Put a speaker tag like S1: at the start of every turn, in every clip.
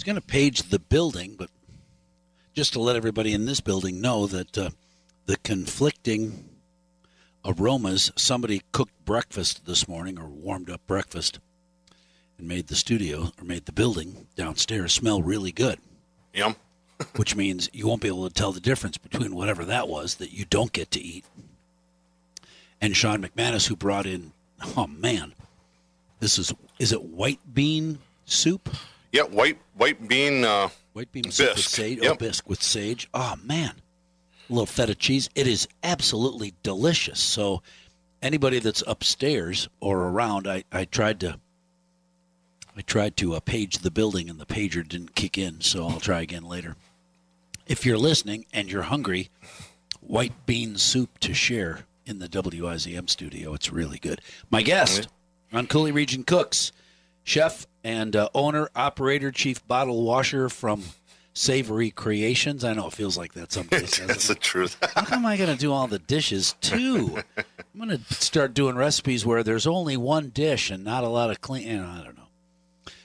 S1: Was going to page the building, but just to let everybody in this building know that uh, the conflicting aromas somebody cooked breakfast this morning or warmed up breakfast and made the studio or made the building downstairs smell really good
S2: Yum.
S1: which means you won't be able to tell the difference between whatever that was that you don't get to eat and sean mcmanus who brought in oh man this is is it white bean soup
S2: Yeah, white white bean. Uh,
S1: White bean soup with
S2: Bisque,
S1: sage. Oh,
S2: yep.
S1: bisque with sage. Oh man, a little feta cheese. It is absolutely delicious. So, anybody that's upstairs or around, I, I tried to. I tried to uh, page the building and the pager didn't kick in, so I'll try again later. If you're listening and you're hungry, white bean soup to share in the WIZM studio. It's really good. My guest on Coulee Region Cooks, chef and uh, owner, operator, chief bottle washer from Savory Creations. I know it feels like that someplace. doesn't
S2: that's the truth.
S1: How come I going to do all the dishes too? I'm going to start doing recipes where there's only one dish and not a lot of clean. You know, I don't know.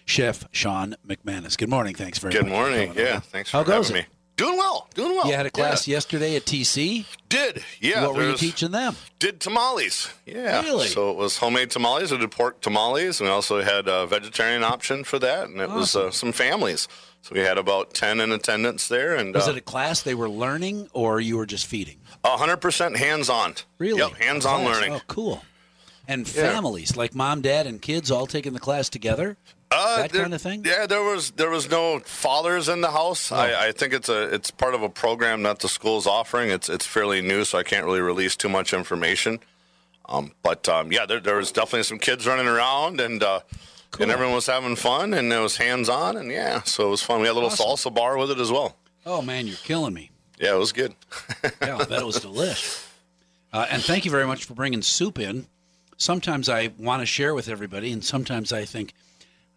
S1: Chef Sean McManus. Good morning. Thanks very
S2: Good
S1: much. for
S2: morning. Yeah,
S1: over.
S2: thanks for
S1: How goes
S2: having
S1: it?
S2: me. Doing well. Doing well.
S1: You had a class
S2: Yeah.
S1: yesterday at TC.
S2: Did yeah.
S1: what were you teaching them?
S2: Did tamales. Yeah.
S1: Really?
S2: So it was homemade tamales. We did pork tamales. And we also had a vegetarian option for that, and it was uh, some families. So we had about ten in attendance there, and
S1: Was
S2: uh,
S1: it a class they were learning, or you were just feeding?
S2: hundred percent hands-on.
S1: Really?
S2: Yep, hands-on
S1: Class.
S2: learning.
S1: Oh, cool. And
S2: Yeah.
S1: families, like mom, dad, and kids, all taking the class together.
S2: Uh,
S1: that
S2: there-
S1: kind of thing.
S2: Yeah, there was there was no fathers in the house. I, I think it's a it's part of a program that the school's offering. It's it's fairly new, so I can't really release too much information. Um, but um, yeah, there, there was definitely some kids running around, and uh,
S1: Cool.
S2: and everyone was having fun, and it was hands on, and yeah, so it was fun. We had a little
S1: Awesome.
S2: salsa bar with it as well.
S1: Oh man, you're killing me.
S2: Yeah, it was good.
S1: Yeah, it was delicious. Uh, and thank you very much for bringing soup in. Sometimes I want to share with everybody, and sometimes I think,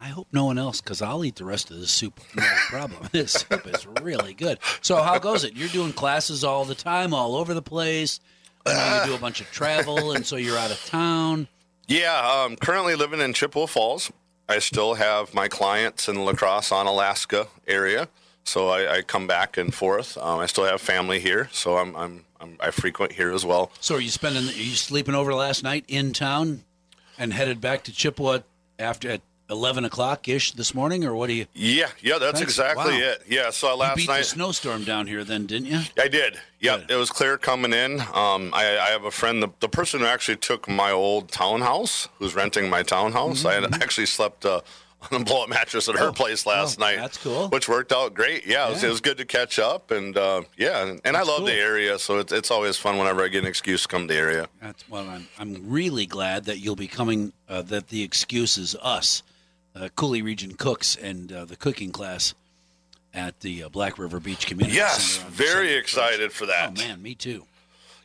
S1: I hope no one else, because I'll eat the rest of the soup. No problem. this soup is really good. So how goes it? You're doing classes all the time, all over the place. You do a bunch of travel, and so you're out of town.
S2: Yeah, um, currently living in Chippewa Falls. I still have my clients in the Lacrosse Onalaska area, so I, I come back and forth. Um, I still have family here, so I'm, I'm, I'm I frequent here as well.
S1: So are you spending? Are you sleeping over last night in town, and headed back to Chippewa after at eleven o'clock ish this morning, or what do you?
S2: Yeah, yeah, that's
S1: Thanks.
S2: exactly
S1: Wow.
S2: it. Yeah, so
S1: You
S2: last
S1: beat the
S2: night
S1: snowstorm down here, then, didn't you?
S2: I did.
S1: Yeah,
S2: it was clear coming in. Um, I, I have a friend, the, the person who actually took my old townhouse, who's renting my townhouse. I had actually slept uh, on a blow-up mattress at her
S1: Mm-hmm. Oh,
S2: place last
S1: oh,
S2: night.
S1: that's cool.
S2: Which worked out great. Yeah, It, was, it was good to catch up, and uh, yeah, and, and I love
S1: cool.
S2: the area, so it's it's always fun whenever I get an excuse to come to the area.
S1: That's well. I'm I'm really glad that you'll be coming. Uh, that the excuse is us, uh, Coulee Region cooks, and uh, the cooking class at the uh, Black River Beach Community
S2: Yes,
S1: Center. on
S2: very
S1: December 1st.
S2: excited for that.
S1: Oh man, me too.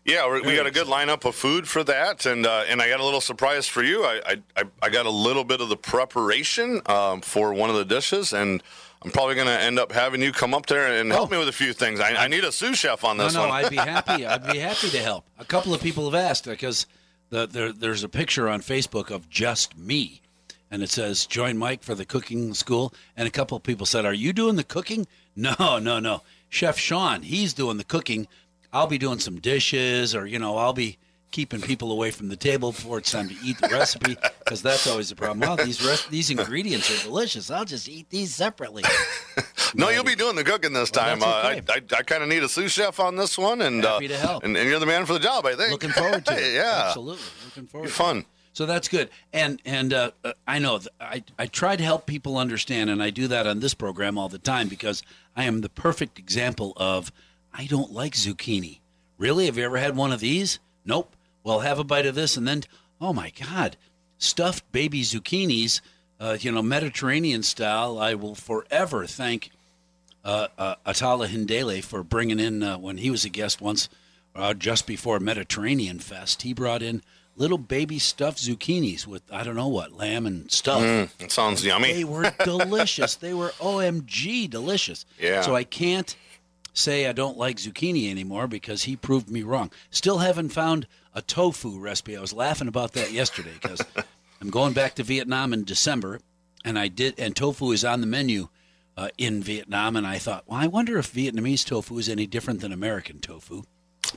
S2: Yeah, we got a good lineup of food for that, and uh, and I got a little surprise for you. I I, I, got a little bit of the preparation um, for one of the dishes, and I'm probably going to end up having you come up there and help
S1: Oh.
S2: me with a few things. I, I need a sous chef on
S1: No,
S2: this
S1: no,
S2: one.
S1: I'd be happy. I'd be happy to help. A couple of people have asked because the, there, there's a picture on Facebook of just me, and it says "Join Mike for the cooking school." And a couple of people said, "Are you doing the cooking?" No, no, no. Chef Sean, he's doing the cooking. I'll be doing some dishes, or you know, I'll be keeping people away from the table before it's time to eat the recipe because that's always the problem. Wow, these res- these ingredients are delicious. I'll just eat these separately.
S2: no, you'll be doing the cooking this
S1: Well,
S2: time.
S1: that's
S2: uh, I, I, I kind of need a sous chef on this one, and
S1: Happy
S2: uh,
S1: to help.
S2: And, and you're the man for the job. I think.
S1: Looking forward to it.
S2: yeah,
S1: absolutely. Looking forward. To
S2: fun.
S1: It. So that's good. And and uh, uh, I know I I try to help people understand, and I do that on this program all the time because I am the perfect example of I don't like zucchini. Really? Have you ever had one of these? Nope. Well, have a bite of this, and then oh my god, stuffed baby zucchinis. uh, you know, Mediterranean style. I will forever thank uh, uh, Atala Hindele for bringing in uh, when he was a guest once, uh, just before Mediterranean Fest. He brought in little baby stuffed zucchinis with I don't know what lamb and stuff.
S2: It sounds yummy.
S1: They were delicious. they were OMG delicious.
S2: Yeah.
S1: So I can't say I don't like zucchini anymore because he proved me wrong. Still haven't found a tofu recipe. I was laughing about that yesterday because I'm going back to Vietnam in December, and I did, and tofu is on the menu uh, in Vietnam, and I thought, well, I wonder if Vietnamese tofu is any different than American tofu.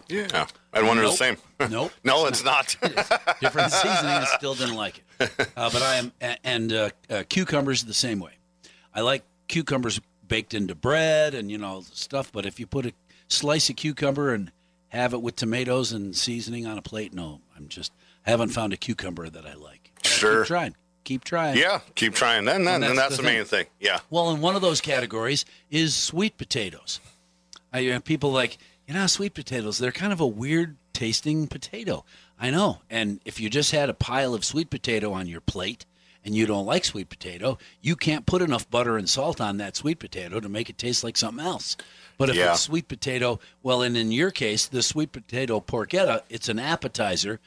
S2: Yeah, I'd wonder
S1: Nope.
S2: the same.
S1: Nope.
S2: no, it's not.
S1: different seasoning. I still didn't like it. Uh, but I am, and uh, uh, cucumbers the same way. I like cucumbers baked into bread and you know stuff. But if you put a slice of cucumber and have it with tomatoes and seasoning on a plate, no, I'm just haven't found a cucumber that I like. But I
S2: Sure.
S1: keep trying. Keep trying.
S2: yeah, keep trying. Then, then,
S1: And
S2: and
S1: that's
S2: that's
S1: the
S2: the main thing. Yeah.
S1: Well, in one of those categories is sweet potatoes. I you know, people like you know sweet potatoes. They're kind of a weird tasting potato. I know. And if you just had a pile of sweet potato on your plate and you don't like sweet potato, you can't put enough butter and salt on that sweet potato to make it taste like something else. But if
S2: Yeah.
S1: it's sweet potato, well, and in your case, the sweet potato porchetta, it's an appetizer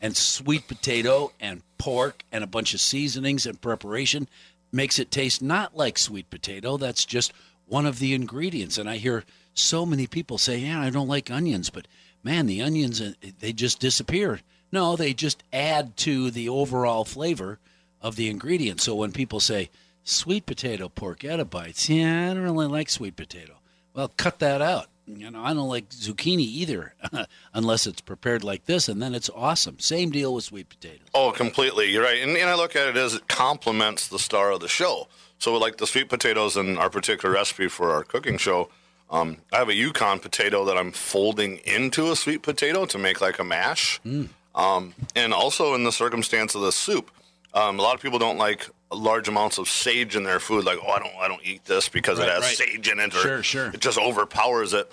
S1: and sweet potato and pork and a bunch of seasonings and preparation makes it taste not like sweet potato. That's just one of the ingredients. And I hear so many people say, "Yeah, I don't like onions," but man, the onions uh, they just disappear. No, they just add to the overall flavor of the ingredient. So when people say sweet potato porchetta bites, yeah, I don't really like sweet potato. Well, cut that out. You know, I don't like zucchini either, unless it's prepared like this, and then it's awesome. Same deal with sweet potatoes.
S2: Oh, completely. You're right. And, and I look at it as it complements the star of the show. So, like the sweet potatoes in our particular recipe for our cooking show, um, I have a Yukon potato that I'm folding into a sweet potato to make like a mash. Um, and also in the circumstance of the soup, um, a lot of people don't like large amounts of sage in their food. Like, oh, I don't, I don't eat this because
S1: Right,
S2: it has
S1: right.
S2: sage in it, or
S1: Sure, sure.
S2: it just overpowers it.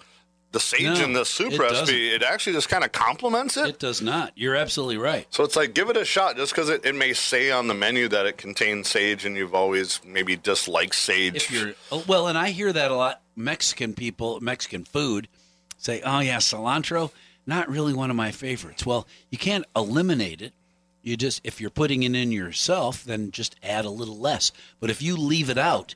S2: The sage
S1: No,
S2: in the soup
S1: it
S2: recipe,
S1: doesn't.
S2: it actually just kind of complements it.
S1: It does not. You're absolutely right.
S2: So it's like give it a shot just because it, it may say on the menu that it contains sage and you've always maybe disliked sage.
S1: If you're oh, well, and I hear that a lot. Mexican people, Mexican food, say, "Oh yeah, cilantro, not really one of my favorites." Well, you can't eliminate it. You just if you're putting it in yourself, then just add a little less. But if you leave it out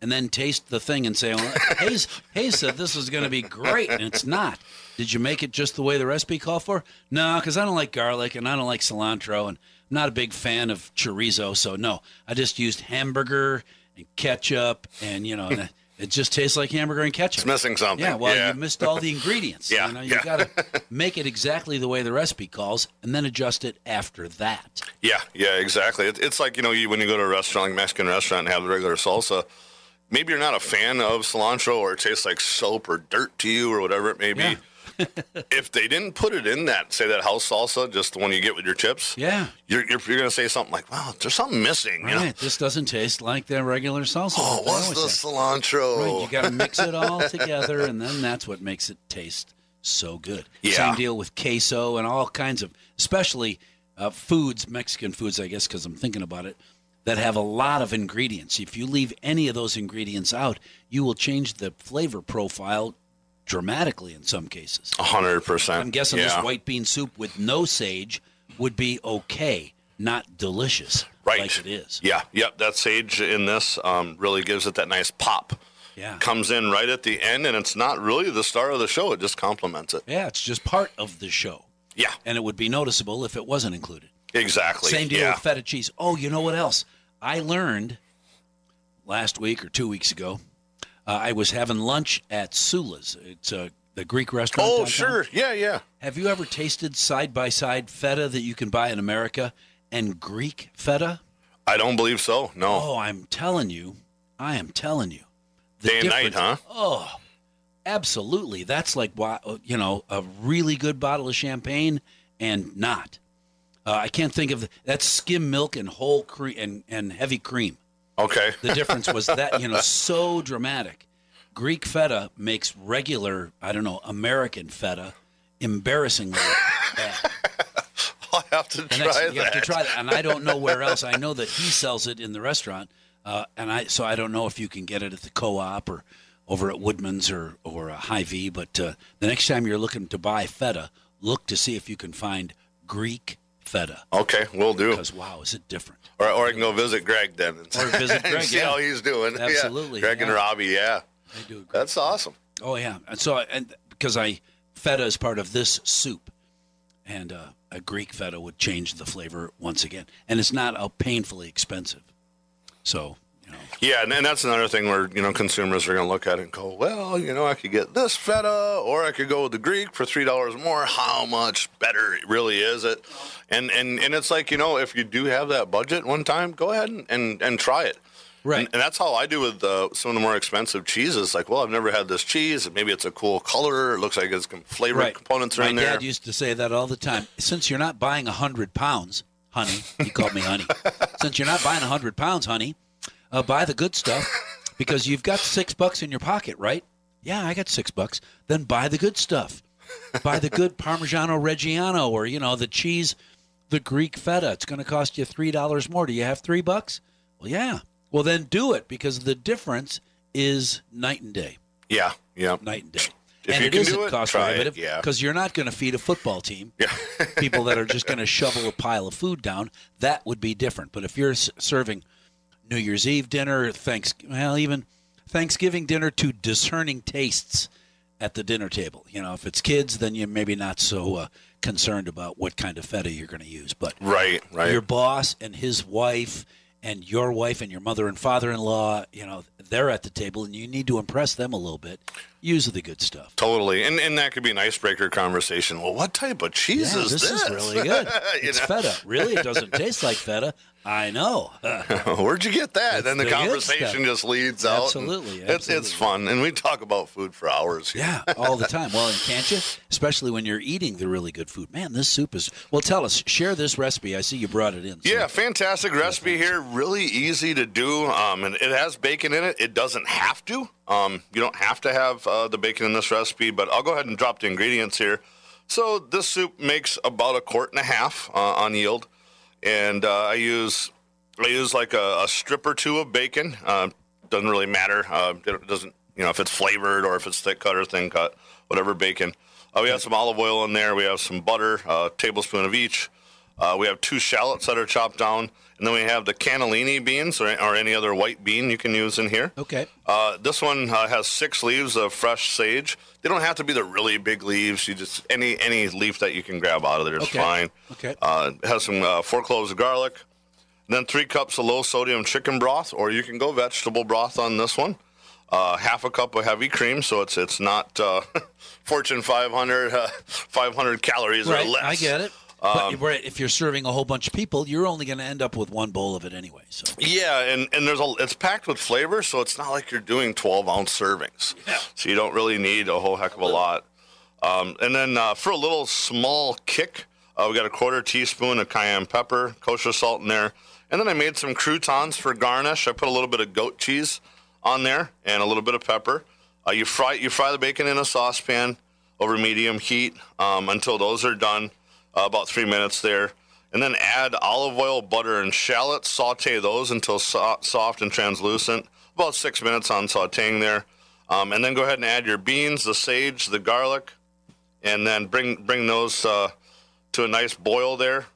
S1: and then taste the thing and say, well, "Hayes, Hayes said this was going to be great," and it's not. Did you make it just the way the recipe called for? No, because I don't like garlic and I don't like cilantro, and I'm not a big fan of chorizo. So no, I just used hamburger and ketchup, and you know, it just tastes like hamburger and ketchup.
S2: it's missing something.
S1: Yeah, well,
S2: yeah.
S1: you missed all the ingredients.
S2: Yeah,
S1: you know, you
S2: yeah.
S1: got to make it exactly the way the recipe calls, and then adjust it after that.
S2: Yeah, yeah, exactly. It, it's like you know, you, when you go to a restaurant, like Mexican restaurant, and have the regular salsa. Maybe you're not a fan of cilantro, or it tastes like soap or dirt to you, or whatever it may be.
S1: Yeah.
S2: If they didn't put it in that, say that house salsa, just the one you get with your chips,
S1: Yeah.
S2: you're you're, you're gonna say something like, "Wow, there's something missing." You know?
S1: Right. This doesn't taste like the regular salsa.
S2: Oh, what's the
S1: say.
S2: cilantro?
S1: Right, you got to mix it all together, and then that's what makes it taste so good.
S2: Yeah.
S1: Same deal with queso and all kinds of, especially uh, foods, Mexican foods, I guess, because I'm thinking about it, that have a lot of ingredients. If you leave any of those ingredients out, you will change the flavor profile dramatically in some cases.
S2: A hundred percent.
S1: I'm guessing
S2: yeah.
S1: this white bean soup with no sage would be okay, not delicious
S2: right.
S1: like it is.
S2: Yeah, yep. That sage in this um, really gives it that nice pop.
S1: Yeah.
S2: Comes in right at the end, and it's not really the star of the show. It just complements it.
S1: Yeah, it's just part of the show.
S2: Yeah,
S1: and it would be noticeable if it wasn't included.
S2: exactly.
S1: Same deal
S2: yeah.
S1: with feta cheese. Oh, you know what else? I learned last week or two weeks ago. Uh, I was having lunch at Sula's. It's a the Greek restaurant.
S2: Oh, sure. Yeah, yeah.
S1: Have you ever tasted side by side feta that you can buy in America and Greek feta?
S2: I don't believe so. No.
S1: Oh, I'm telling you, I am telling you. The
S2: Day and night, huh?
S1: Oh, absolutely. That's like you know a really good bottle of champagne and not. Uh, I can't think of the, that's skim milk and whole cream and, and heavy cream.
S2: Okay.
S1: The difference was that you know so dramatic. Greek feta makes regular, I don't know, American feta embarrassingly bad.
S2: I'll have to
S1: The
S2: try that.
S1: You have to try that, and I don't know where else. I know that he sells it in the restaurant, uh, and I so I don't know if you can get it at the co-op or over at Woodman's or or uh, Hy-Vee. But uh, the next time you're looking to buy feta, look to see if you can find Greek feta.
S2: Okay, we'll do.
S1: Because wow, is it different?
S2: Or, or I can go visit Greg then. And,
S1: Or visit
S2: and
S1: Greg,
S2: see
S1: yeah.
S2: how he's doing. Yeah.
S1: Absolutely,
S2: Greg and. Robbie, yeah.
S1: They do. a
S2: That's awesome.
S1: Oh yeah, and so and because I feta is part of this soup, and uh, a Greek feta would change the flavor once again, and it's not uh, painfully expensive. So you know,
S2: Yeah, and, and that's another thing where you know consumers are going to look at it and go, well, you know, I could get this feta, or I could go with the Greek for three dollars more. How much better it really is it? And and and it's like you know, if you do have that budget one time, go ahead and and, and try it.
S1: Right.
S2: And, and that's how I do with uh, some of the more expensive cheeses. Like, well, I've never had this cheese. Maybe it's a cool color. It looks like it's some flavor
S1: right.
S2: components are
S1: My
S2: in there.
S1: dad used to say that all the time. Since you're not buying a hundred pounds, honey, he called me honey. Since you're not buying a hundred pounds, honey, uh, buy the good stuff because you've got six bucks in your pocket, right? Yeah, I got six bucks. Then buy the good stuff. buy the good Parmigiano Reggiano or you know the cheese, the Greek feta. It's going to cost you three dollars more. Do you have three bucks? Well, yeah. Well, then do it because the difference is night and day
S2: yeah, yeah.
S1: night and day.
S2: If
S1: and
S2: you
S1: it
S2: can
S1: isn't
S2: do it,
S1: cost prohibitive
S2: yeah.
S1: because you're not going to feed a football team
S2: Yeah.
S1: people that are just going to shovel a pile of food down. That would be different. But if you're s- serving New Year's Eve dinner, thanks well even Thanksgiving dinner to discerning tastes at the dinner table. You know, if it's kids, then you're maybe not so uh, concerned about what kind of feta you're going to use. But
S2: right, right.
S1: your boss and his wife and your wife and your mother and father-in-law, you know, they're at the table and you need to impress them a little bit. Use of the good stuff.
S2: Totally, and and that could be an icebreaker conversation. Well, what type of cheese
S1: Yeah,
S2: is
S1: this
S2: this?
S1: is really good. It's
S2: know?
S1: feta. Really, it doesn't taste like feta. I know.
S2: Where'd you get that?
S1: It's
S2: then the,
S1: the
S2: conversation just leads out. and
S1: Absolutely,
S2: it's it's fun, and we talk about food for hours. here.
S1: yeah, all the time. Well, and can't you? Especially when you're eating the really good food. Man, this soup is. Well, tell us. Share this recipe. I see you brought it in. so-
S2: Yeah, fantastic recipe here. Really easy to do, um, and it has bacon in it. It doesn't have to. Um, you don't have to have uh, the bacon in this recipe, but I'll go ahead and drop the ingredients here. So this soup makes about a quart and a half uh, on yield, and uh, I use I use like a, a strip or two of bacon. Uh, doesn't really matter. Uh, it doesn't you know if it's flavored or if it's thick cut or thin cut, whatever bacon. Uh, we have some olive oil in there. We have some butter, a tablespoon of each. Uh, we have two shallots that are chopped down, and then we have the cannellini beans or, or any other white bean you can use in here.
S1: Okay.
S2: Uh, this one uh, has six leaves of fresh sage. They don't have to be the really big leaves. You just any any leaf that you can grab out of there is
S1: Okay.
S2: fine.
S1: Okay.
S2: Uh, it has some uh, four cloves of garlic, and then three cups of low sodium chicken broth, or you can go vegetable broth on this one. Uh, half a cup of heavy cream, so it's it's not uh, Fortune 500 uh, 500 calories
S1: Right.
S2: or less.
S1: I get it.
S2: Um,
S1: but if you're serving a whole bunch of people, you're only going to end up with one bowl of it anyway. So
S2: Yeah, and, and there's a it's packed with flavor, so it's not like you're doing 12 ounce servings.
S1: Yeah.
S2: So you don't really need a whole heck of a lot. Um, and then uh, for a little small kick, uh, we got a quarter teaspoon of cayenne pepper, kosher salt in there, and then I made some croutons for garnish. I put a little bit of goat cheese on there and a little bit of pepper. Uh, you fry you fry the bacon in a saucepan over medium heat um, until those are done, uh, about three minutes there. And then add olive oil, butter, and shallots. Saute those until so- soft and translucent. About six minutes on sauteing there. Um, and then go ahead and add your beans, the sage, the garlic, and then bring bring those uh, to a nice boil there.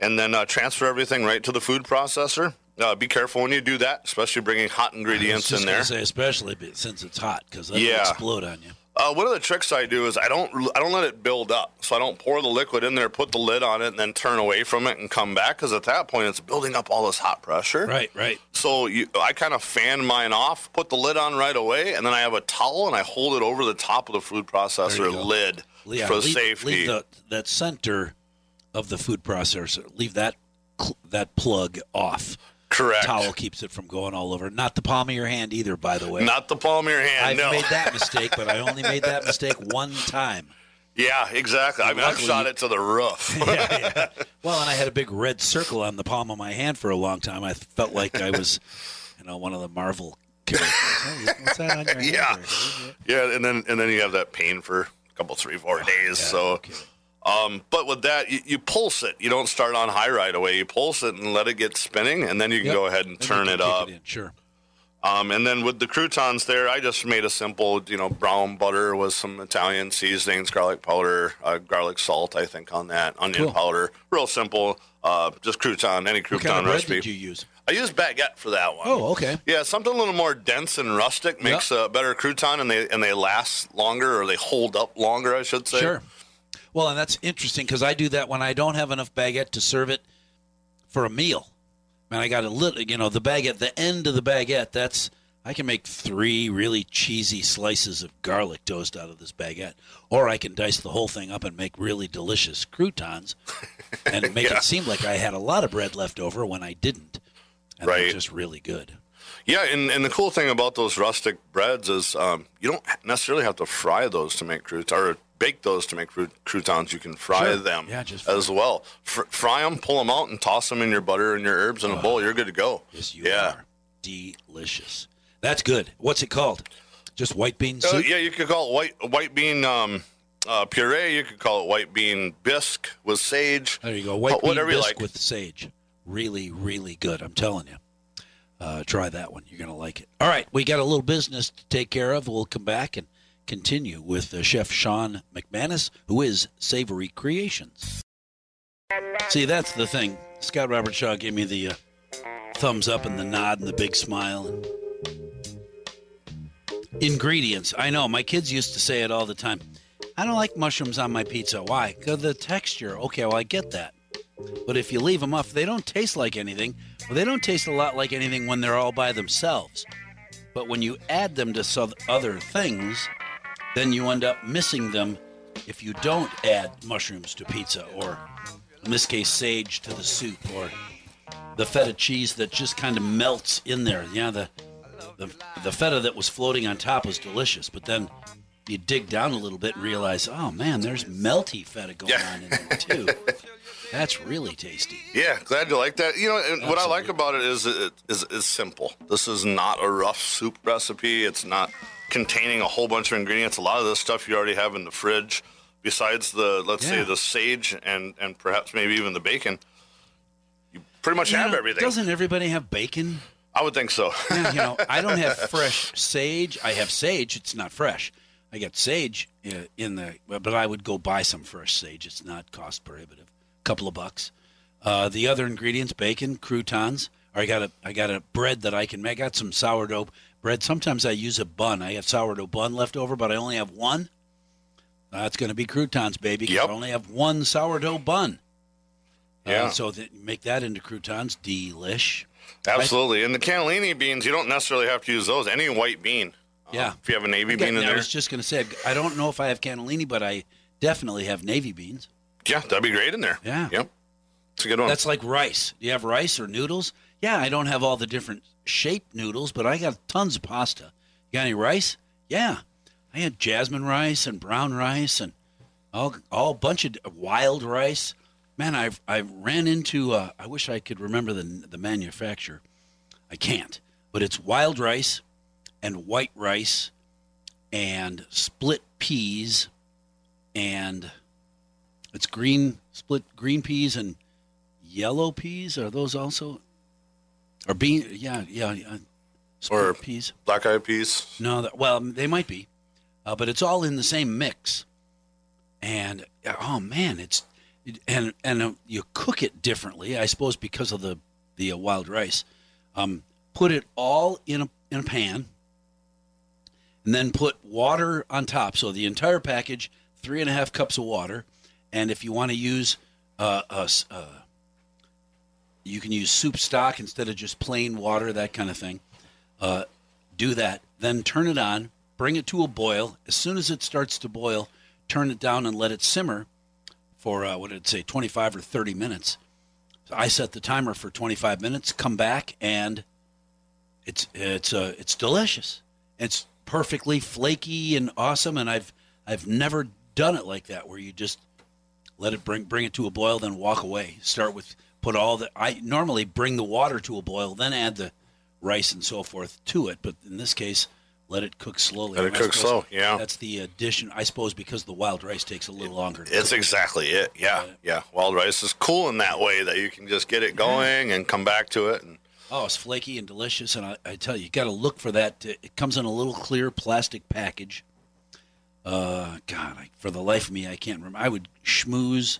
S2: And then uh, transfer everything right to the food processor. Uh, be careful when you do that, especially bringing hot ingredients
S1: I was just
S2: in there.
S1: Say especially since it's hot because that'll
S2: Yeah.
S1: explode on you.
S2: Uh, one of the tricks I do is I don't I don't let it build up, so I don't pour the liquid in there, put the lid on it, and then turn away from it and come back because at that point it's building up all this hot pressure.
S1: Right. Right.
S2: So you, I kind of fan mine off, put the lid on right away, and then I have a towel and I hold it over the top of the food processor lid
S1: Yeah,
S2: for
S1: leave,
S2: safety.
S1: Leave the, that center of the food processor. Leave that that plug off.
S2: Correct.
S1: Towel keeps it from going all over. Not the palm of your hand either, by the way.
S2: Not the palm of your hand.
S1: I've
S2: no.
S1: made that mistake, but I only made that mistake one time.
S2: yeah, exactly. I mean, I've shot it to the roof.
S1: yeah, yeah. Well, and I had a big red circle on the palm of my hand for a long time. I felt like I was, you know, one of the Marvel characters. Hey, what's that on your hand?
S2: Yeah.
S1: there?
S2: yeah, and then and then you have that pain for a couple, three, four oh, days.
S1: yeah,
S2: so.
S1: okay.
S2: Um, but with that, you, you pulse it. You don't start on high right away. You pulse it and let it get spinning, and then you can
S1: Yep.
S2: go ahead and
S1: you
S2: turn it up.
S1: in, Sure.
S2: Um, and then with the croutons there, I just made a simple, you know, brown butter with some Italian seasonings, garlic powder, uh, garlic salt, I think, on that, onion
S1: Cool.
S2: powder. Real simple, uh, just crouton, any
S1: What
S2: crouton
S1: kind of
S2: recipe.
S1: did you use?
S2: I used baguette for that one.
S1: Oh, okay.
S2: Yeah, something a little more dense and rustic makes a better crouton, and they and they last longer, or they hold up longer, I should say.
S1: Sure. Well, and that's interesting because I do that when I don't have enough baguette to serve it for a meal. Man, I got a little, you know, the baguette, the end of the baguette, that's, I can make three really cheesy slices of garlic toast out of this baguette. Or I can dice the whole thing up and make really delicious croutons and make
S2: Yeah.
S1: it seem like I had a lot of bread left over when I didn't. And they're
S2: Right.
S1: just really good.
S2: Yeah, and, and the cool thing about those rustic breads is um, you don't necessarily have to fry those to make croutons or bake those to make croutons. You can fry
S1: Sure.
S2: them
S1: Yeah, just
S2: as well. Fr- fry them, pull them out, and toss them in your butter and your herbs in a bowl. You're good to go.
S1: Yes, you
S2: yeah.
S1: are. Delicious. That's good. What's it called? Just white bean
S2: Uh,
S1: soup?
S2: yeah, you could call it white white bean um, uh, puree. You could call it white bean bisque with sage.
S1: There you go. White
S2: Uh,
S1: bean bisque
S2: like.
S1: with sage. Really, really good. I'm telling you. Uh, try that one. You're going to like it. All right. We got a little business to take care of. We'll come back and continue with uh, Chef Sean McManus, who is Savory Creations. See, that's the thing. Scott Robert Shaw gave me the uh, thumbs up and the nod and the big smile. Ingredients. I know. My kids used to say it all the time. I don't like mushrooms on my pizza. Why? Because the texture. Okay, well, I get that. But if you leave them off, they don't taste like anything. Well, they don't taste a lot like anything when they're all by themselves. But when you add them to some other things, then you end up missing them if you don't add mushrooms to pizza, or in this case, sage to the soup, or the feta cheese that just kind of melts in there. Yeah, the, the the feta that was floating on top was delicious, but then you dig down a little bit and realize, oh man, there's melty feta going
S2: Yeah.
S1: on in there too. That's really tasty.
S2: Yeah, glad you like that. You know, and what I like about it is it is is simple. This is not a rough soup recipe. It's not containing a whole bunch of ingredients. A lot of this stuff you already have in the fridge. Besides the let's
S1: Yeah.
S2: say the sage and and perhaps maybe even the bacon, you pretty much have
S1: know,
S2: everything.
S1: Doesn't everybody have bacon?
S2: I would think so.
S1: Yeah, you know, I don't have fresh sage. I have sage. It's not fresh. I got sage uh, in the, but I would go buy some fresh sage. It's not cost prohibitive. A couple of bucks. Uh, the other ingredients: bacon, croutons. Or I got a, I got a bread that I can make. I got some sourdough bread. Sometimes I use a bun. I have sourdough bun left over, but I only have one. That's going to be croutons, baby.
S2: Yep.
S1: I only have one sourdough bun. Uh,
S2: Yeah.
S1: so th- make that into croutons. Delish.
S2: Absolutely. And the cannellini beans, you don't necessarily have to use those. Any white bean. Um,
S1: Yeah.
S2: if you have a navy bean in there.
S1: I was just going to say, I don't know if I have cannellini, but I definitely have navy beans.
S2: yeah, that'd be great in there.
S1: Yeah.
S2: Yep. It's a good one.
S1: That's like rice. Do you have rice or noodles? Yeah, I don't have all the different shaped noodles, but I got tons of pasta. You got any rice? Yeah. I had jasmine rice and brown rice and all all bunch of wild rice. Man, I I ran into. Uh, I wish I could remember the the manufacturer. I can't, but it's wild rice and white rice and split peas and it's green split green peas and yellow peas. Are those also? Or bean? Yeah, yeah. Split
S2: Or-
S1: peas.
S2: Black eyed peas.
S1: No, that, well, they might be, uh, but it's all in the same mix. And uh, oh man, it's and and uh, you cook it differently, I suppose, because of the the uh, wild rice. Um, put it all in a in a pan, and then put water on top. So the entire package, three and a half cups of water, and if you want to use uh, a uh, you can use soup stock instead of just plain water, that kind of thing uh, do that, then turn it on, bring it to a boil. As soon as it starts to boil, turn it down and let it simmer for uh, what did it say, 25 or 30 minutes. So I set the timer for 25 minutes. Come back and it's it's uh, it's delicious. It's perfectly flaky and awesome. And I've I've never done it like that where you just let it bring bring it to a boil, then walk away. Start with put all the I normally bring the water to a boil, then add the rice and so forth to it. But in this case, let it cook slowly.
S2: Let it cook slow, yeah.
S1: That's the addition, I suppose, because the wild rice takes a little longer. To
S2: It's
S1: cook.
S2: exactly it. Yeah, yeah. Wild rice is cool in that way that you can just get it going and come back to it. And
S1: Oh, it's flaky and delicious, and I, I tell you, you got to look for that. It comes in a little clear plastic package. Uh, God, I, for the life of me, I can't remember. I would schmooze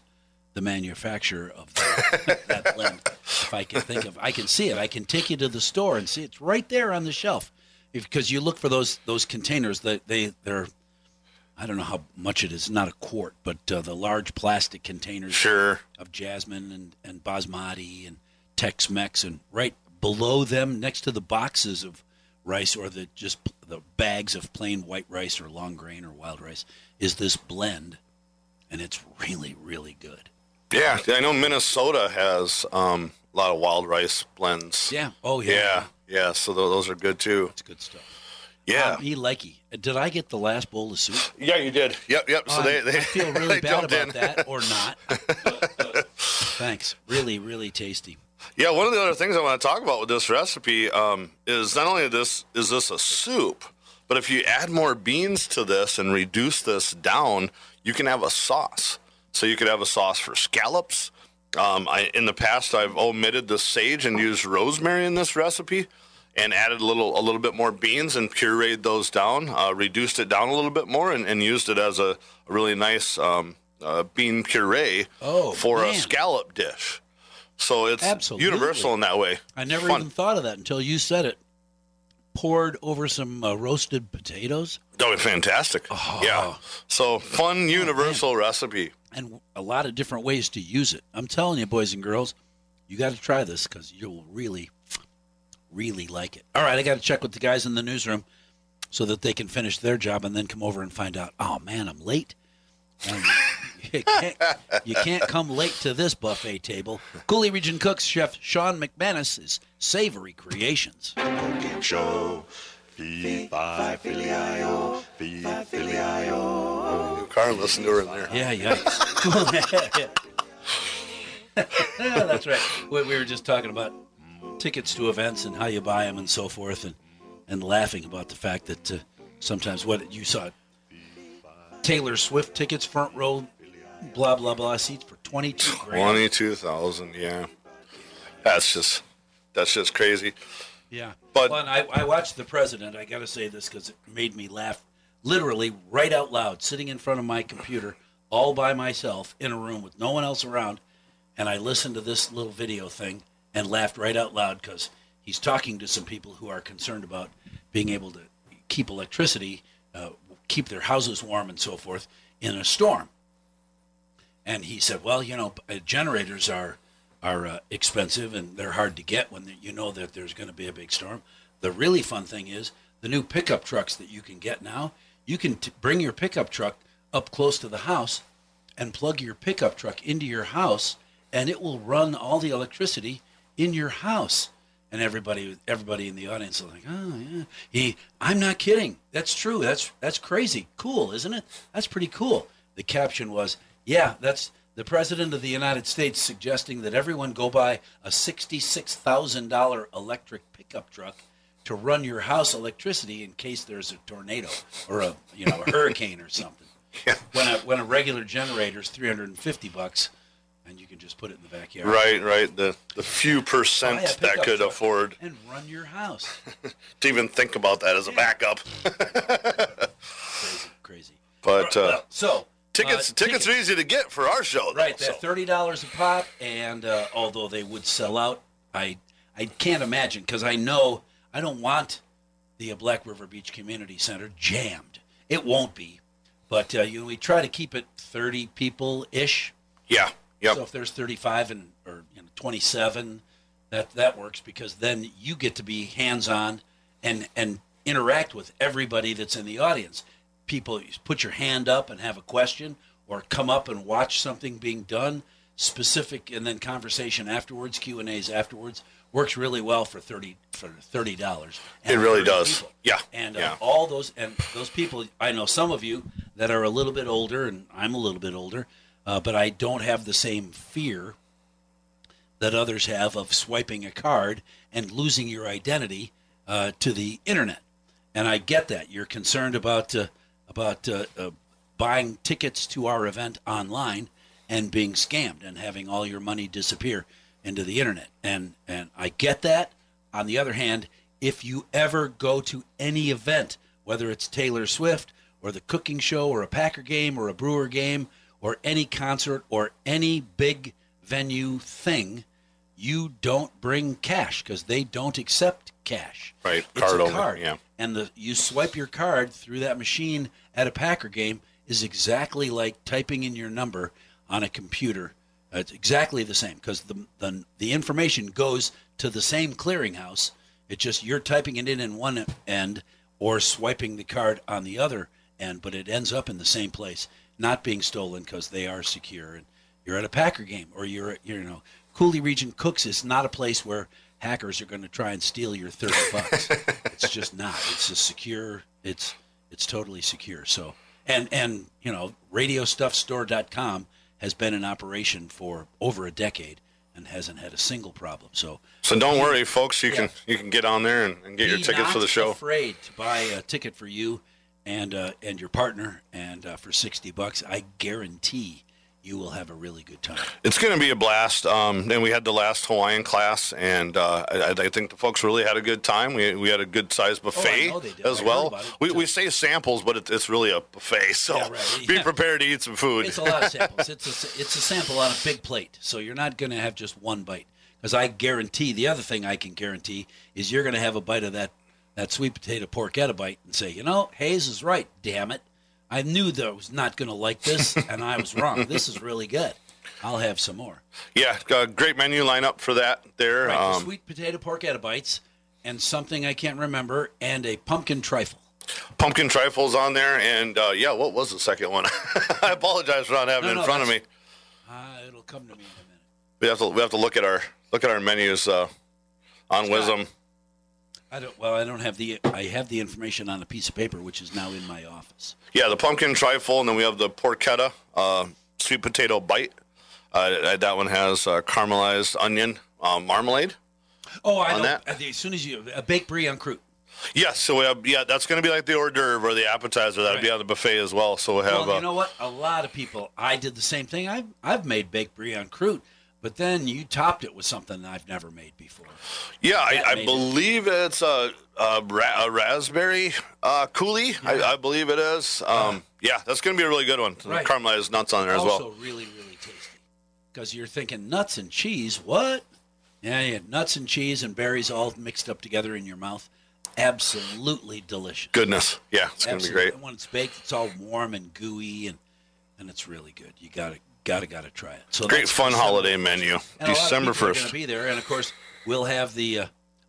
S1: the manufacturer of that, that blend if I can think of. I can see it. I can take you to the store and see it's right there on the shelf. Because you look for those those containers, that they they're. I don't know how much it is. Not a quart, but uh, the large plastic containers
S2: sure,
S1: of jasmine and, and basmati and Tex-Mex, and right below them, next to the boxes of rice or the just the bags of plain white rice or long grain or wild rice, is this blend, and it's really really good.
S2: Yeah. I know Minnesota has um, a lot of wild rice blends.
S1: Yeah. Oh yeah.
S2: yeah, yeah. So tho- those are good too.
S1: It's good stuff.
S2: Yeah,
S1: Um, me likey. Did I get the last bowl of soup?
S2: yeah. You did. Yep, yep. So they, they
S1: I feel really bad about
S2: in.
S1: that, or not. Thanks. Really, really tasty.
S2: Yeah, one of the other things I want to talk about with this recipe um, is not only this is this a soup, but if you add more beans to this and reduce this down, you can have a sauce. So you could have a sauce for scallops. Um, I, in the past, I've omitted the sage and used rosemary in this recipe, and added a little a little bit more beans and pureed those down, uh, reduced it down a little bit more, and, and used it as a, a really nice um, uh, bean puree
S1: Oh,
S2: for a scallop dish. So it's
S1: Absolutely.
S2: universal in that way.
S1: I never
S2: Fun.
S1: even thought of that until you said it. Poured over some uh, roasted potatoes
S2: That would be fantastic.
S1: Oh.
S2: Yeah. So fun, universal recipe.
S1: And a lot of different ways to use it. I'm telling you, boys and girls, you got to try this because you'll really, really like it. All right, I got to check with the guys in the newsroom so that they can finish their job and then come over and find out. Oh man, I'm late. You, can't, you can't come late to this buffet table. Coulee Region Cooks Chef Sean McManus Savory Creations.
S3: Fi, fee, filio.
S2: Carl, listen to her in there.
S1: Yeah, yikes. yeah, that's right. We, we were just talking about tickets to events and how you buy them and so forth, and, and laughing about the fact that uh, sometimes what you saw Taylor Swift tickets, front row, blah, blah, blah, seats for 22 grand.
S2: Yeah. That's just that's just crazy.
S1: Yeah.
S2: But-
S1: well, I, I watched the president. I got to say this because it made me laugh literally right out loud, sitting in front of my computer all by myself in a room with no one else around. And I listened to this little video thing and laughed right out loud because he's talking to some people who are concerned about being able to keep electricity, uh, keep their houses warm, and so forth in a storm. And he said, "Well, you know, uh, generators are are uh, expensive and they're hard to get when you know that there's going to be a big storm. The really fun thing is the new pickup trucks that you can get now. You can t- bring your pickup truck up close to the house and plug your pickup truck into your house, and it will run all the electricity in your house." And everybody, everybody in the audience is like, "Oh yeah, he." I'm not kidding. That's true. That's that's crazy. Cool, isn't it? That's pretty cool. The caption was, "Yeah, that's the president of the United States suggesting that everyone go buy a sixty-six thousand dollar electric pickup truck to run your house electricity in case there's a tornado or a you know a hurricane or something." Yeah. When a when a regular generator is three hundred and fifty bucks, and you can just put it in the backyard.
S2: Right, right. The the few percent
S1: a
S2: that could afford
S1: and run your house.
S2: to even think about that as a backup.
S1: Crazy, crazy.
S2: But uh,
S1: So
S2: tickets
S1: uh,
S2: tickets are easy to get for our show. though,
S1: Right,
S2: so.
S1: they're thirty dollars a pop, and uh, although they would sell out, I I can't imagine because I know I don't want the Black River Beach Community Center jammed. It won't be, but uh, you know, we try to keep it thirty people ish.
S2: Yeah. Yep.
S1: So if there's thirty-five and or you know, twenty-seven, that that works because then you get to be hands-on and and interact with everybody that's in the audience. People put your hand up and have a question, or come up and watch something being done specific, and then conversation afterwards, Q and A's afterwards works really well for thirty for thirty dollars.
S2: It really does. Yeah,
S1: And uh,
S2: yeah.
S1: all those and those people, I know some of you that are a little bit older, and I'm a little bit older, uh, but I don't have the same fear that others have of swiping a card and losing your identity uh, to the internet. and I get that you're concerned about uh, about uh, uh, buying tickets to our event online and being scammed and having all your money disappear into the internet. And and I get that. On the other hand, if you ever go to any event, whether it's Taylor Swift or the cooking show or a Packer game or a Brewer game or any concert or any big venue thing, you don't bring cash because they don't accept cash.
S2: Right,
S1: It's
S2: card
S1: a
S2: only,
S1: card.
S2: yeah.
S1: And the you swipe your card through that machine at a Packer game is exactly like typing in your number on a computer. Uh, It's exactly the same because the, the the information goes to the same clearinghouse. It's just you're typing it in in one end or swiping the card on the other end, but it ends up in the same place, not being stolen because they are secure. And you're at a Packer game or you're at, you know Coulee Region Cooks is not a place where hackers are going to try and steal your 30 bucks. it's just not. It's a secure. It's it's totally secure. So and and you know radiostuffstore.com has been in operation for over a decade and hasn't had a single problem. So
S2: So don't worry, folks. You can you can get on there and, and get your tickets for the show.
S1: Afraid to buy a ticket for you and uh, and your partner, and uh, for sixty bucks, I guarantee you will have a really good time.
S2: It's going to be a blast. Um, and we had the last Hawaiian class, and uh, I, I think the folks really had a good time. We, we had a good sized buffet
S1: know they did.
S2: as
S1: I
S2: well. We, we say samples, but it, it's really a buffet. So
S1: Yeah, right.
S2: be
S1: Yeah.
S2: prepared to eat some food.
S1: It's a lot of samples. It's a, it's a sample on a big plate, so you're not going to have just one bite. Because I guarantee, the other thing I can guarantee is you're going to have a bite of that that sweet potato porchetta bite and say, you know, Hayes is right. Damn it, I knew that I was not going to like this, and I was wrong. This is really good. I'll have some more.
S2: yeah, uh, great menu lineup for that there.
S1: Right,
S2: Um,
S1: sweet potato porchetta bites and something I can't remember, and a pumpkin trifle.
S2: pumpkin trifles on there, and uh, yeah, what was the second one? I apologize for not having
S1: No,
S2: it in
S1: no,
S2: front of me.
S1: Uh, it'll come to me in a minute.
S2: We have to we have to look at our look at our menus uh, on
S1: Scott.
S2: Wisdom.
S1: I don't. Well, I don't have the. I have the information on a piece of paper, which is now in my office.
S2: Yeah, the pumpkin trifle, and then we have the porchetta uh, sweet potato bite. Uh, that one has uh, caramelized onion uh, marmalade.
S1: Oh, I know.
S2: that?
S1: As soon as you a baked brie on croute.
S2: Yes, so we have yeah, that's going to be like the hors d'oeuvre or the appetizer. That'll be on the buffet as well. So we'll have
S1: Well,
S2: uh,
S1: you know what? A lot of people. I did the same thing. I've I've made baked brie on croute, but then you topped it with something I've never made before.
S2: Yeah, I, I
S1: it.
S2: believe it's a, a, ra- a raspberry uh, coulis. I, I believe it is. Um, yeah, that's going to be a really good one.
S1: Right.
S2: Caramelized nuts on there as well.
S1: also really really tasty because you're thinking nuts and cheese. What? Yeah, yeah, nuts and cheese and berries all mixed up together in your mouth. Absolutely delicious.
S2: Goodness, yeah, it's going to be great.
S1: And when it's baked, it's all warm and gooey, and and it's really good. You gotta gotta gotta try it. So
S2: Great fun
S1: December
S2: holiday
S1: 1st.
S2: menu.
S1: And a lot of
S2: December first.
S1: going to be there, and of course, we'll have the uh,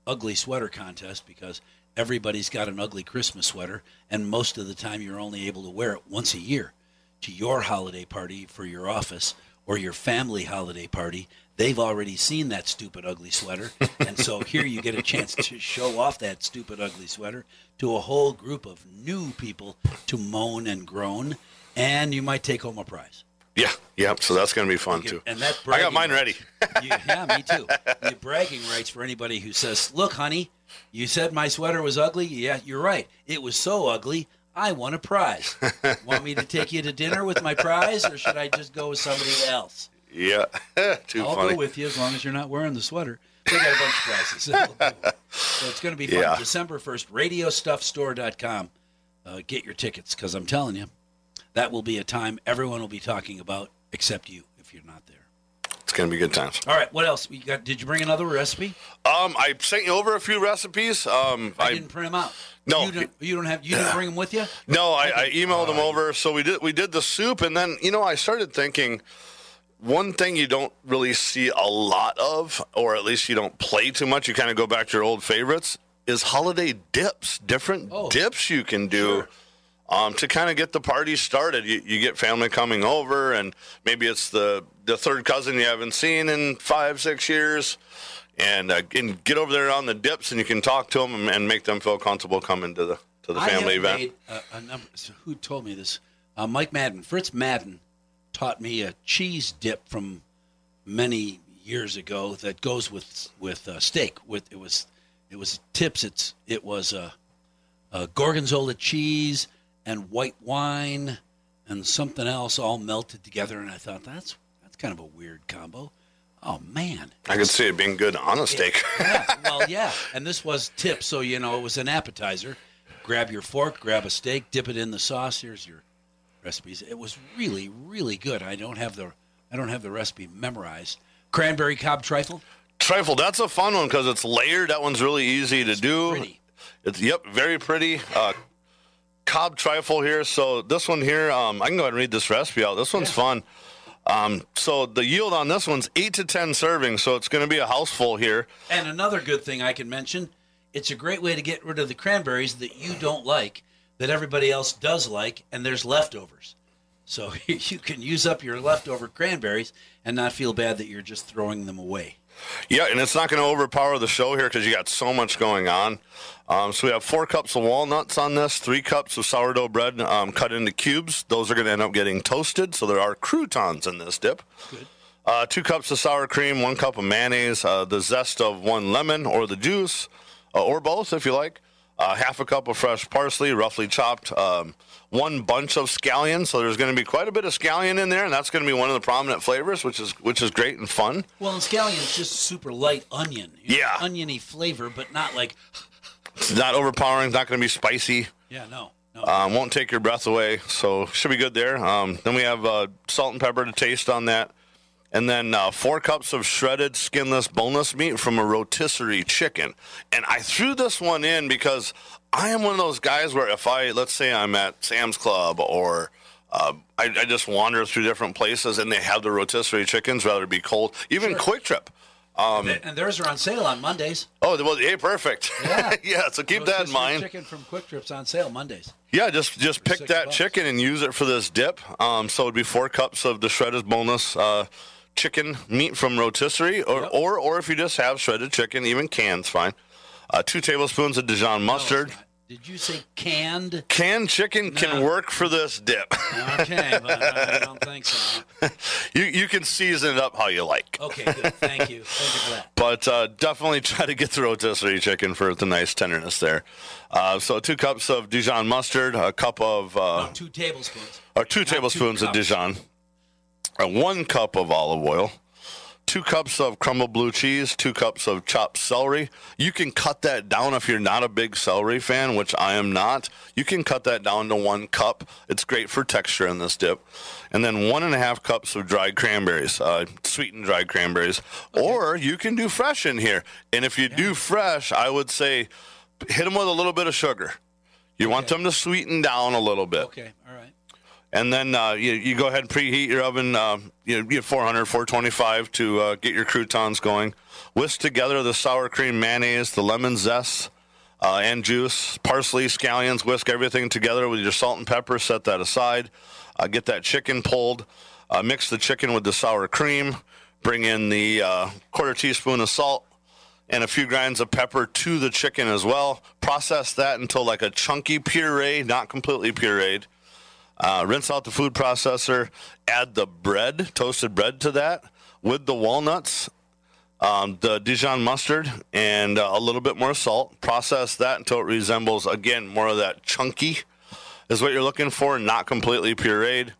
S1: ugly sweater contest because everybody's got an ugly Christmas sweater, and most of the time, you're only able to wear it once a year to your holiday party for your office or your family holiday party. They've already seen that stupid ugly sweater, and so here you get a chance to show off that stupid ugly sweater to a whole group of new people to moan and groan, and you might take home a prize.
S2: Yeah, yep. So that's going to be fun too.
S1: And that
S2: I got mine ready.
S1: you, yeah, me too. The bragging rights for anybody who says, "Look, honey, you said my sweater was ugly. Yeah, you're right. It was so ugly. I won a prize. Want me to take you to dinner with my prize, or should I just go with somebody else?
S2: Yeah, too
S1: I'll
S2: funny.
S1: go with you as long as you're not wearing the sweater. We got a bunch of prizes. so it's going to be fun.
S2: Yeah.
S1: December 1st, radiostuffstore.com. Uh, get your tickets because I'm telling you, that will be a time everyone will be talking about except you if you're not there.
S2: It's going to be good times.
S1: All right, what else? We got? Did you bring another recipe?
S2: Um, I sent you over a few recipes. Um,
S1: I,
S2: I,
S1: didn't print them out.
S2: No.
S1: you don't, you don't have. You didn't bring them with you.
S2: no, I, I emailed them over. So we did we did the soup, and then you know I started thinking. One thing you don't really see a lot of, or at least you don't play too much, you kind of go back to your old favorites, is holiday dips. Different
S1: Oh,
S2: dips you can do.
S1: sure.
S2: Um, to kind of get the party started. You, you get family coming over, and maybe it's the the third cousin you haven't seen in five six years, and, uh, and get over there on the dips, and you can talk to them and, and make them feel comfortable coming to the to the family event.
S1: Made a, a number. So who told me this? Uh, Mike Madden, Fritz Madden, taught me a cheese dip from many years ago that goes with with uh, steak. With it was it was tips. It's it was uh, uh, gorgonzola cheese and white wine and something else all melted together. And I thought that's that's kind of a weird combo. Oh man,
S2: I could see it being good on a steak.
S1: yeah, well, yeah. And this was tip, so you know it was an appetizer. Grab your fork, grab a steak, dip it in the sauce. Here's your recipes. It was really, really good. I don't have the I don't have the recipe memorized. Cranberry cob trifle.
S2: Trifle, that's a fun one because it's layered. That one's really easy to do.
S1: pretty.
S2: It's yep, very pretty. Uh, cob trifle here. So this one here, um, I can go ahead and read this recipe out. This one's fun. Um, so the yield on this one's eight to ten servings. So it's going to be a house full here.
S1: And another good thing I can mention, it's a great way to get rid of the cranberries that you don't like, that everybody else does like, and there's leftovers. So you can use up your leftover cranberries and not feel bad that you're just throwing them away.
S2: Yeah, and it's not going to overpower the show here because you got so much going on. Um, so we have four cups of walnuts on this, three cups of sourdough bread um, cut into cubes. Those are going to end up getting toasted. So there are croutons in this dip. Uh, two cups of sour cream, one cup of mayonnaise, uh, the zest of one lemon or the juice, uh, or both if you like. Uh, half a cup of fresh parsley, roughly chopped. Um, one bunch of scallion, so there's going to be quite a bit of scallion in there, and that's going to be one of the prominent flavors, which is which is great and fun.
S1: Well, and scallion's just super light onion. You
S2: Yeah.
S1: Oniony flavor, but not like,
S2: It's not overpowering. It's not going to be spicy.
S1: yeah, no. no.
S2: Um, won't take your breath away, so should be good there. Um, then we have uh, salt and pepper to taste on that, and then uh, four cups of shredded skinless boneless meat from a rotisserie chicken. And I threw this one in because I am one of those guys where if I, let's say, I'm at Sam's Club or uh, I, I just wander through different places and they have the rotisserie chickens, rather it be cold, even Kwik Trip.
S1: and theirs are on sale on Mondays.
S2: Oh, well, hey, perfect.
S1: Yeah.
S2: yeah, so keep that in mind.
S1: Chicken from Kwik Trip's on sale Mondays.
S2: Yeah, just just pick that
S1: bucks.
S2: chicken and use it for this dip. Um, so it'd be four cups of the shredded boneless uh, chicken meat from rotisserie, or,
S1: Yep.
S2: or or if you just have shredded chicken, even canned's fine. Uh, two tablespoons of Dijon mustard.
S1: Did you say canned?
S2: Canned chicken can work for this dip.
S1: Okay, but I don't think so.
S2: you you can season it up how you like,
S1: Okay, good. Thank you. Thank you for that.
S2: but uh, definitely try to get the rotisserie chicken for the nice tenderness there. Uh, so two cups of Dijon mustard, a cup of uh,
S1: No, two tablespoons.
S2: or two
S1: Not two
S2: tablespoons of. Dijon, one cup of olive oil, two cups of crumbled blue cheese, two cups of chopped celery. You can cut that down if you're not a big celery fan, which I am not. You can cut that down to one cup. It's great for texture in this dip. And then one and a half cups of dried cranberries, uh, sweetened dried cranberries. Or you can do fresh in here. And if you do fresh, I would say hit them with a little bit of sugar. You want them to sweeten down a little bit.
S1: Okay.
S2: And then uh, you, you go ahead and preheat your oven, uh, you you have 400, 425 to uh, get your croutons going. Whisk together the sour cream mayonnaise, the lemon zest, uh, and juice, parsley, scallions. Whisk everything together with your salt and pepper. Set that aside. Uh, get that chicken pulled. Uh, mix the chicken with the sour cream. Bring in the quarter teaspoon of salt and a few grinds of pepper to the chicken as well. Process that until like a chunky puree, not completely pureed. Uh, rinse out the food processor. Add the bread, toasted bread, to that with the walnuts, um, the Dijon mustard, and uh, a little bit more salt. Process that until it resembles again more of that chunky, is what you're looking for, not completely pureed.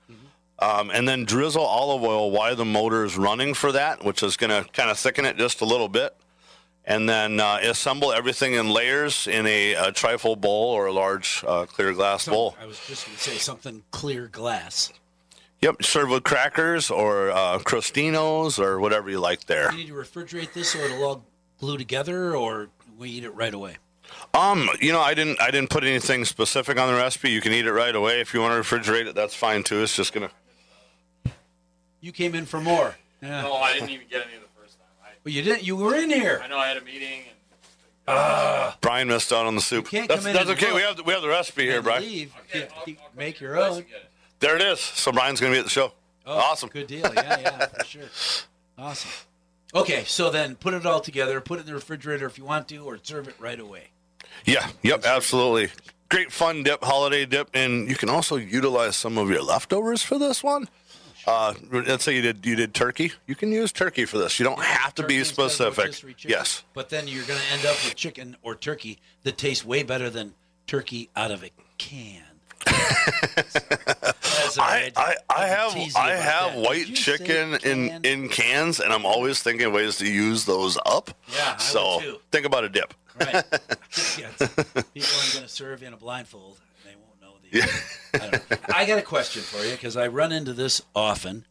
S2: Um, and then drizzle olive oil while the motor is running for that, which is going to kind of thicken it just a little bit. And then uh, assemble everything in layers in a, a trifle bowl or a large uh, clear glass bowl.
S1: I was just going to say something clear glass.
S2: Yep, serve with crackers or uh, crostinos or whatever you like there.
S1: You need to refrigerate this so it'll all glue together, or we eat it right away.
S2: Um, you know, I didn't I didn't put anything specific on the recipe. You can eat it right away. If you want to refrigerate it, that's fine too. It's just gonna.
S1: You came in for more. Yeah.
S4: No, I didn't even get any of the first time. I,
S1: But you didn't. You were in here.
S4: I know I had a meeting and ah.
S2: Brian missed out on the soup.
S1: Can't
S2: that's
S1: come in
S2: that's okay.
S1: look.
S2: We have the, we have the recipe here,
S1: And
S2: Brian.
S1: Leave.
S4: Okay,
S1: You-
S4: I'll-
S1: you
S4: I'll
S1: make your own.
S4: and get it.
S2: There it is. So Brian's gonna be at the show.
S1: Oh,
S2: awesome.
S1: Good deal. Yeah, yeah, for sure. Awesome. Okay, so then put it all together. Put it in the refrigerator if you want to, or serve it right away.
S2: Yeah. Yep. Absolutely. Great fun dip, holiday dip, and you can also utilize some of your leftovers for this one. Uh, let's say you did you did turkey. You can use turkey for this. You don't have to be
S1: Turkey instead of
S2: specific. Yes.
S1: But then you're going to end up with chicken or turkey that tastes way better than turkey out of a can.
S2: I. I, I have I have
S1: that.
S2: White chicken in in cans, and I'm always thinking ways to use those up.
S1: Yeah,
S2: so think about a dip.
S1: Right. yeah, people aren't going to serve in a blindfold. They won't know the. I. I got a question for you because I run into this often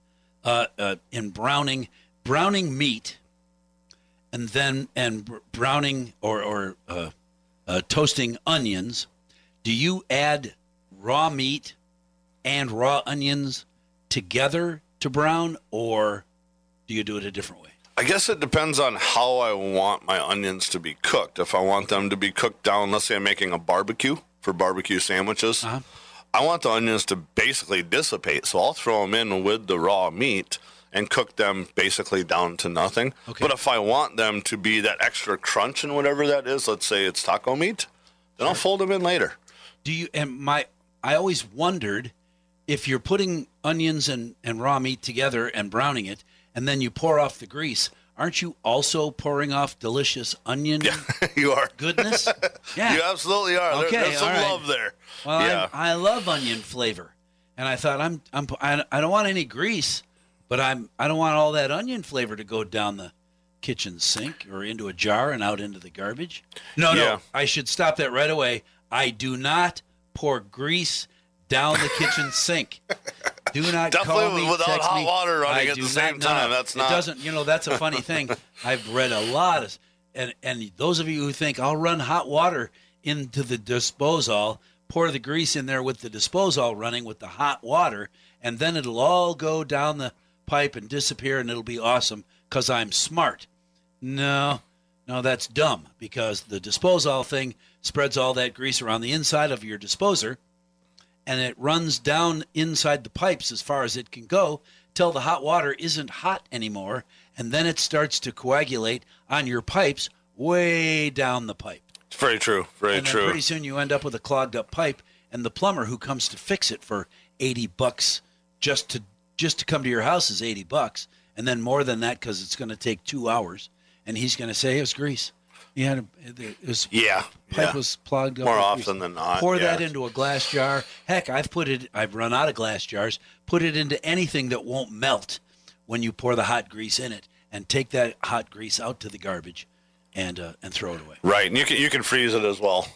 S1: uh, uh, in browning browning meat, and then and browning or or uh, uh, toasting onions. Do you add raw meat and raw onions together to brown, or do you do it a different way?
S2: I guess it depends on how I want my onions to be cooked. If I want them to be cooked down, let's say I'm making a barbecue for barbecue sandwiches,
S1: Uh-huh.
S2: I want the onions to basically dissipate. So I'll throw them in with the raw meat and cook them basically down to nothing.
S1: Okay.
S2: But if I want them to be that extra crunch and whatever that is, let's say it's taco meat, then I'll fold them in later.
S1: Do you and my I always wondered if you're putting onions and, and raw meat together and browning it and then you pour off the grease, aren't you also pouring off delicious onion
S2: you are.
S1: goodness? Yeah.
S2: You absolutely are. There- there's some
S1: right.
S2: love there.
S1: Well,
S2: yeah.
S1: I, I love onion flavor, and I thought I'm I'm I, I don't want any grease, but I'm I don't want all that onion flavor to go down the kitchen sink or into a jar and out into the garbage. No,
S2: Yeah.
S1: no, I should stop that right away. I do not pour grease down the kitchen sink. Do not
S2: Definitely
S1: call me,
S2: without
S1: text
S2: hot
S1: me.
S2: water running
S1: I
S2: at the same
S1: not-
S2: time.
S1: no.
S2: That's
S1: it
S2: not-
S1: doesn't. You know, that's a funny thing. I've read a lot of, and and those of you who think I'll run hot water into the disposal, pour the grease in there with the disposal running with the hot water, and then it'll all go down the pipe and disappear, and it'll be awesome because I'm smart. No, no, that's dumb because the disposal thing spreads all that grease around the inside of your disposer and it runs down inside the pipes as far as it can go till the hot water isn't hot anymore and then it starts to coagulate on your pipes way down the pipe
S2: It's very true. Very true.
S1: pretty soon you end up with a clogged up pipe and the plumber who comes to fix it for 80 bucks just to just to come to your house is 80 bucks and then more than that cuz it's going to take 2 hours and he's going to say it was grease he had a, it was
S2: yeah.
S1: pipe
S2: yeah.
S1: was plugged up
S2: More often than not,
S1: Pour
S2: yeah.
S1: that into a glass jar. Heck, I've put it. I've run out of glass jars. Put it into anything that won't melt when you pour the hot grease in it, and take that hot grease out to the garbage, and uh, and throw it away.
S2: Right, and you can you can freeze it as well.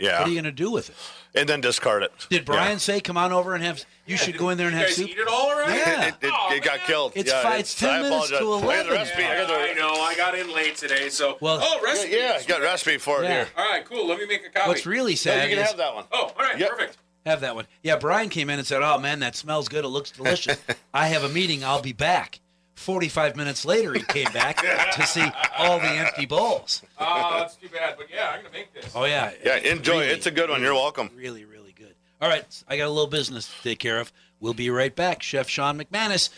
S2: Yeah,
S1: What are you going to do with it?
S2: and then discard it.
S1: Did Brian
S2: Yeah.
S1: say, "Come on over and have"? You should go in there and have
S4: guys
S1: soup.
S4: eat it all already?
S1: Yeah.
S2: It, it,
S4: Oh,
S2: it got killed.
S1: It's
S2: yeah,
S1: fi- it's 10
S2: I
S1: minutes to
S2: apologize. I got the
S1: 11.
S2: recipe. I
S4: Yeah,
S2: got the,
S4: I know. I got in late today, so.
S1: Well-
S4: oh,
S2: Yeah,
S4: recipe.
S2: yeah, I got recipe for it
S1: Yeah.
S2: here.
S4: All right, cool. Let me make a copy.
S1: What's really
S2: No,
S1: sad
S2: you can
S1: is
S2: have that one.
S4: Oh, all right,
S2: Yep.
S4: perfect.
S1: have that one. Yeah, Brian came in and said, "Oh man, that smells good. It looks delicious. I have a meeting. I'll be back." Forty-five minutes later, he came back to see all the empty bowls.
S4: Oh, that's too bad. But yeah, I'm gonna make this.
S1: Oh yeah,
S2: Yeah, enjoy.
S1: Really,
S2: it's a good one. You're welcome.
S1: Really, really good. All right, I got a little business to take care of. We'll be right back. Chef Sean McManus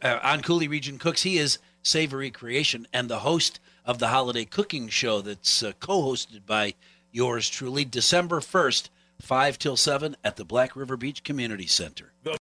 S1: uh, on Coulee Region Cooks. He is Savory Creation and the host of the holiday cooking show that's uh, co-hosted by yours truly, December first, five till seven at the Black River Beach Community Center.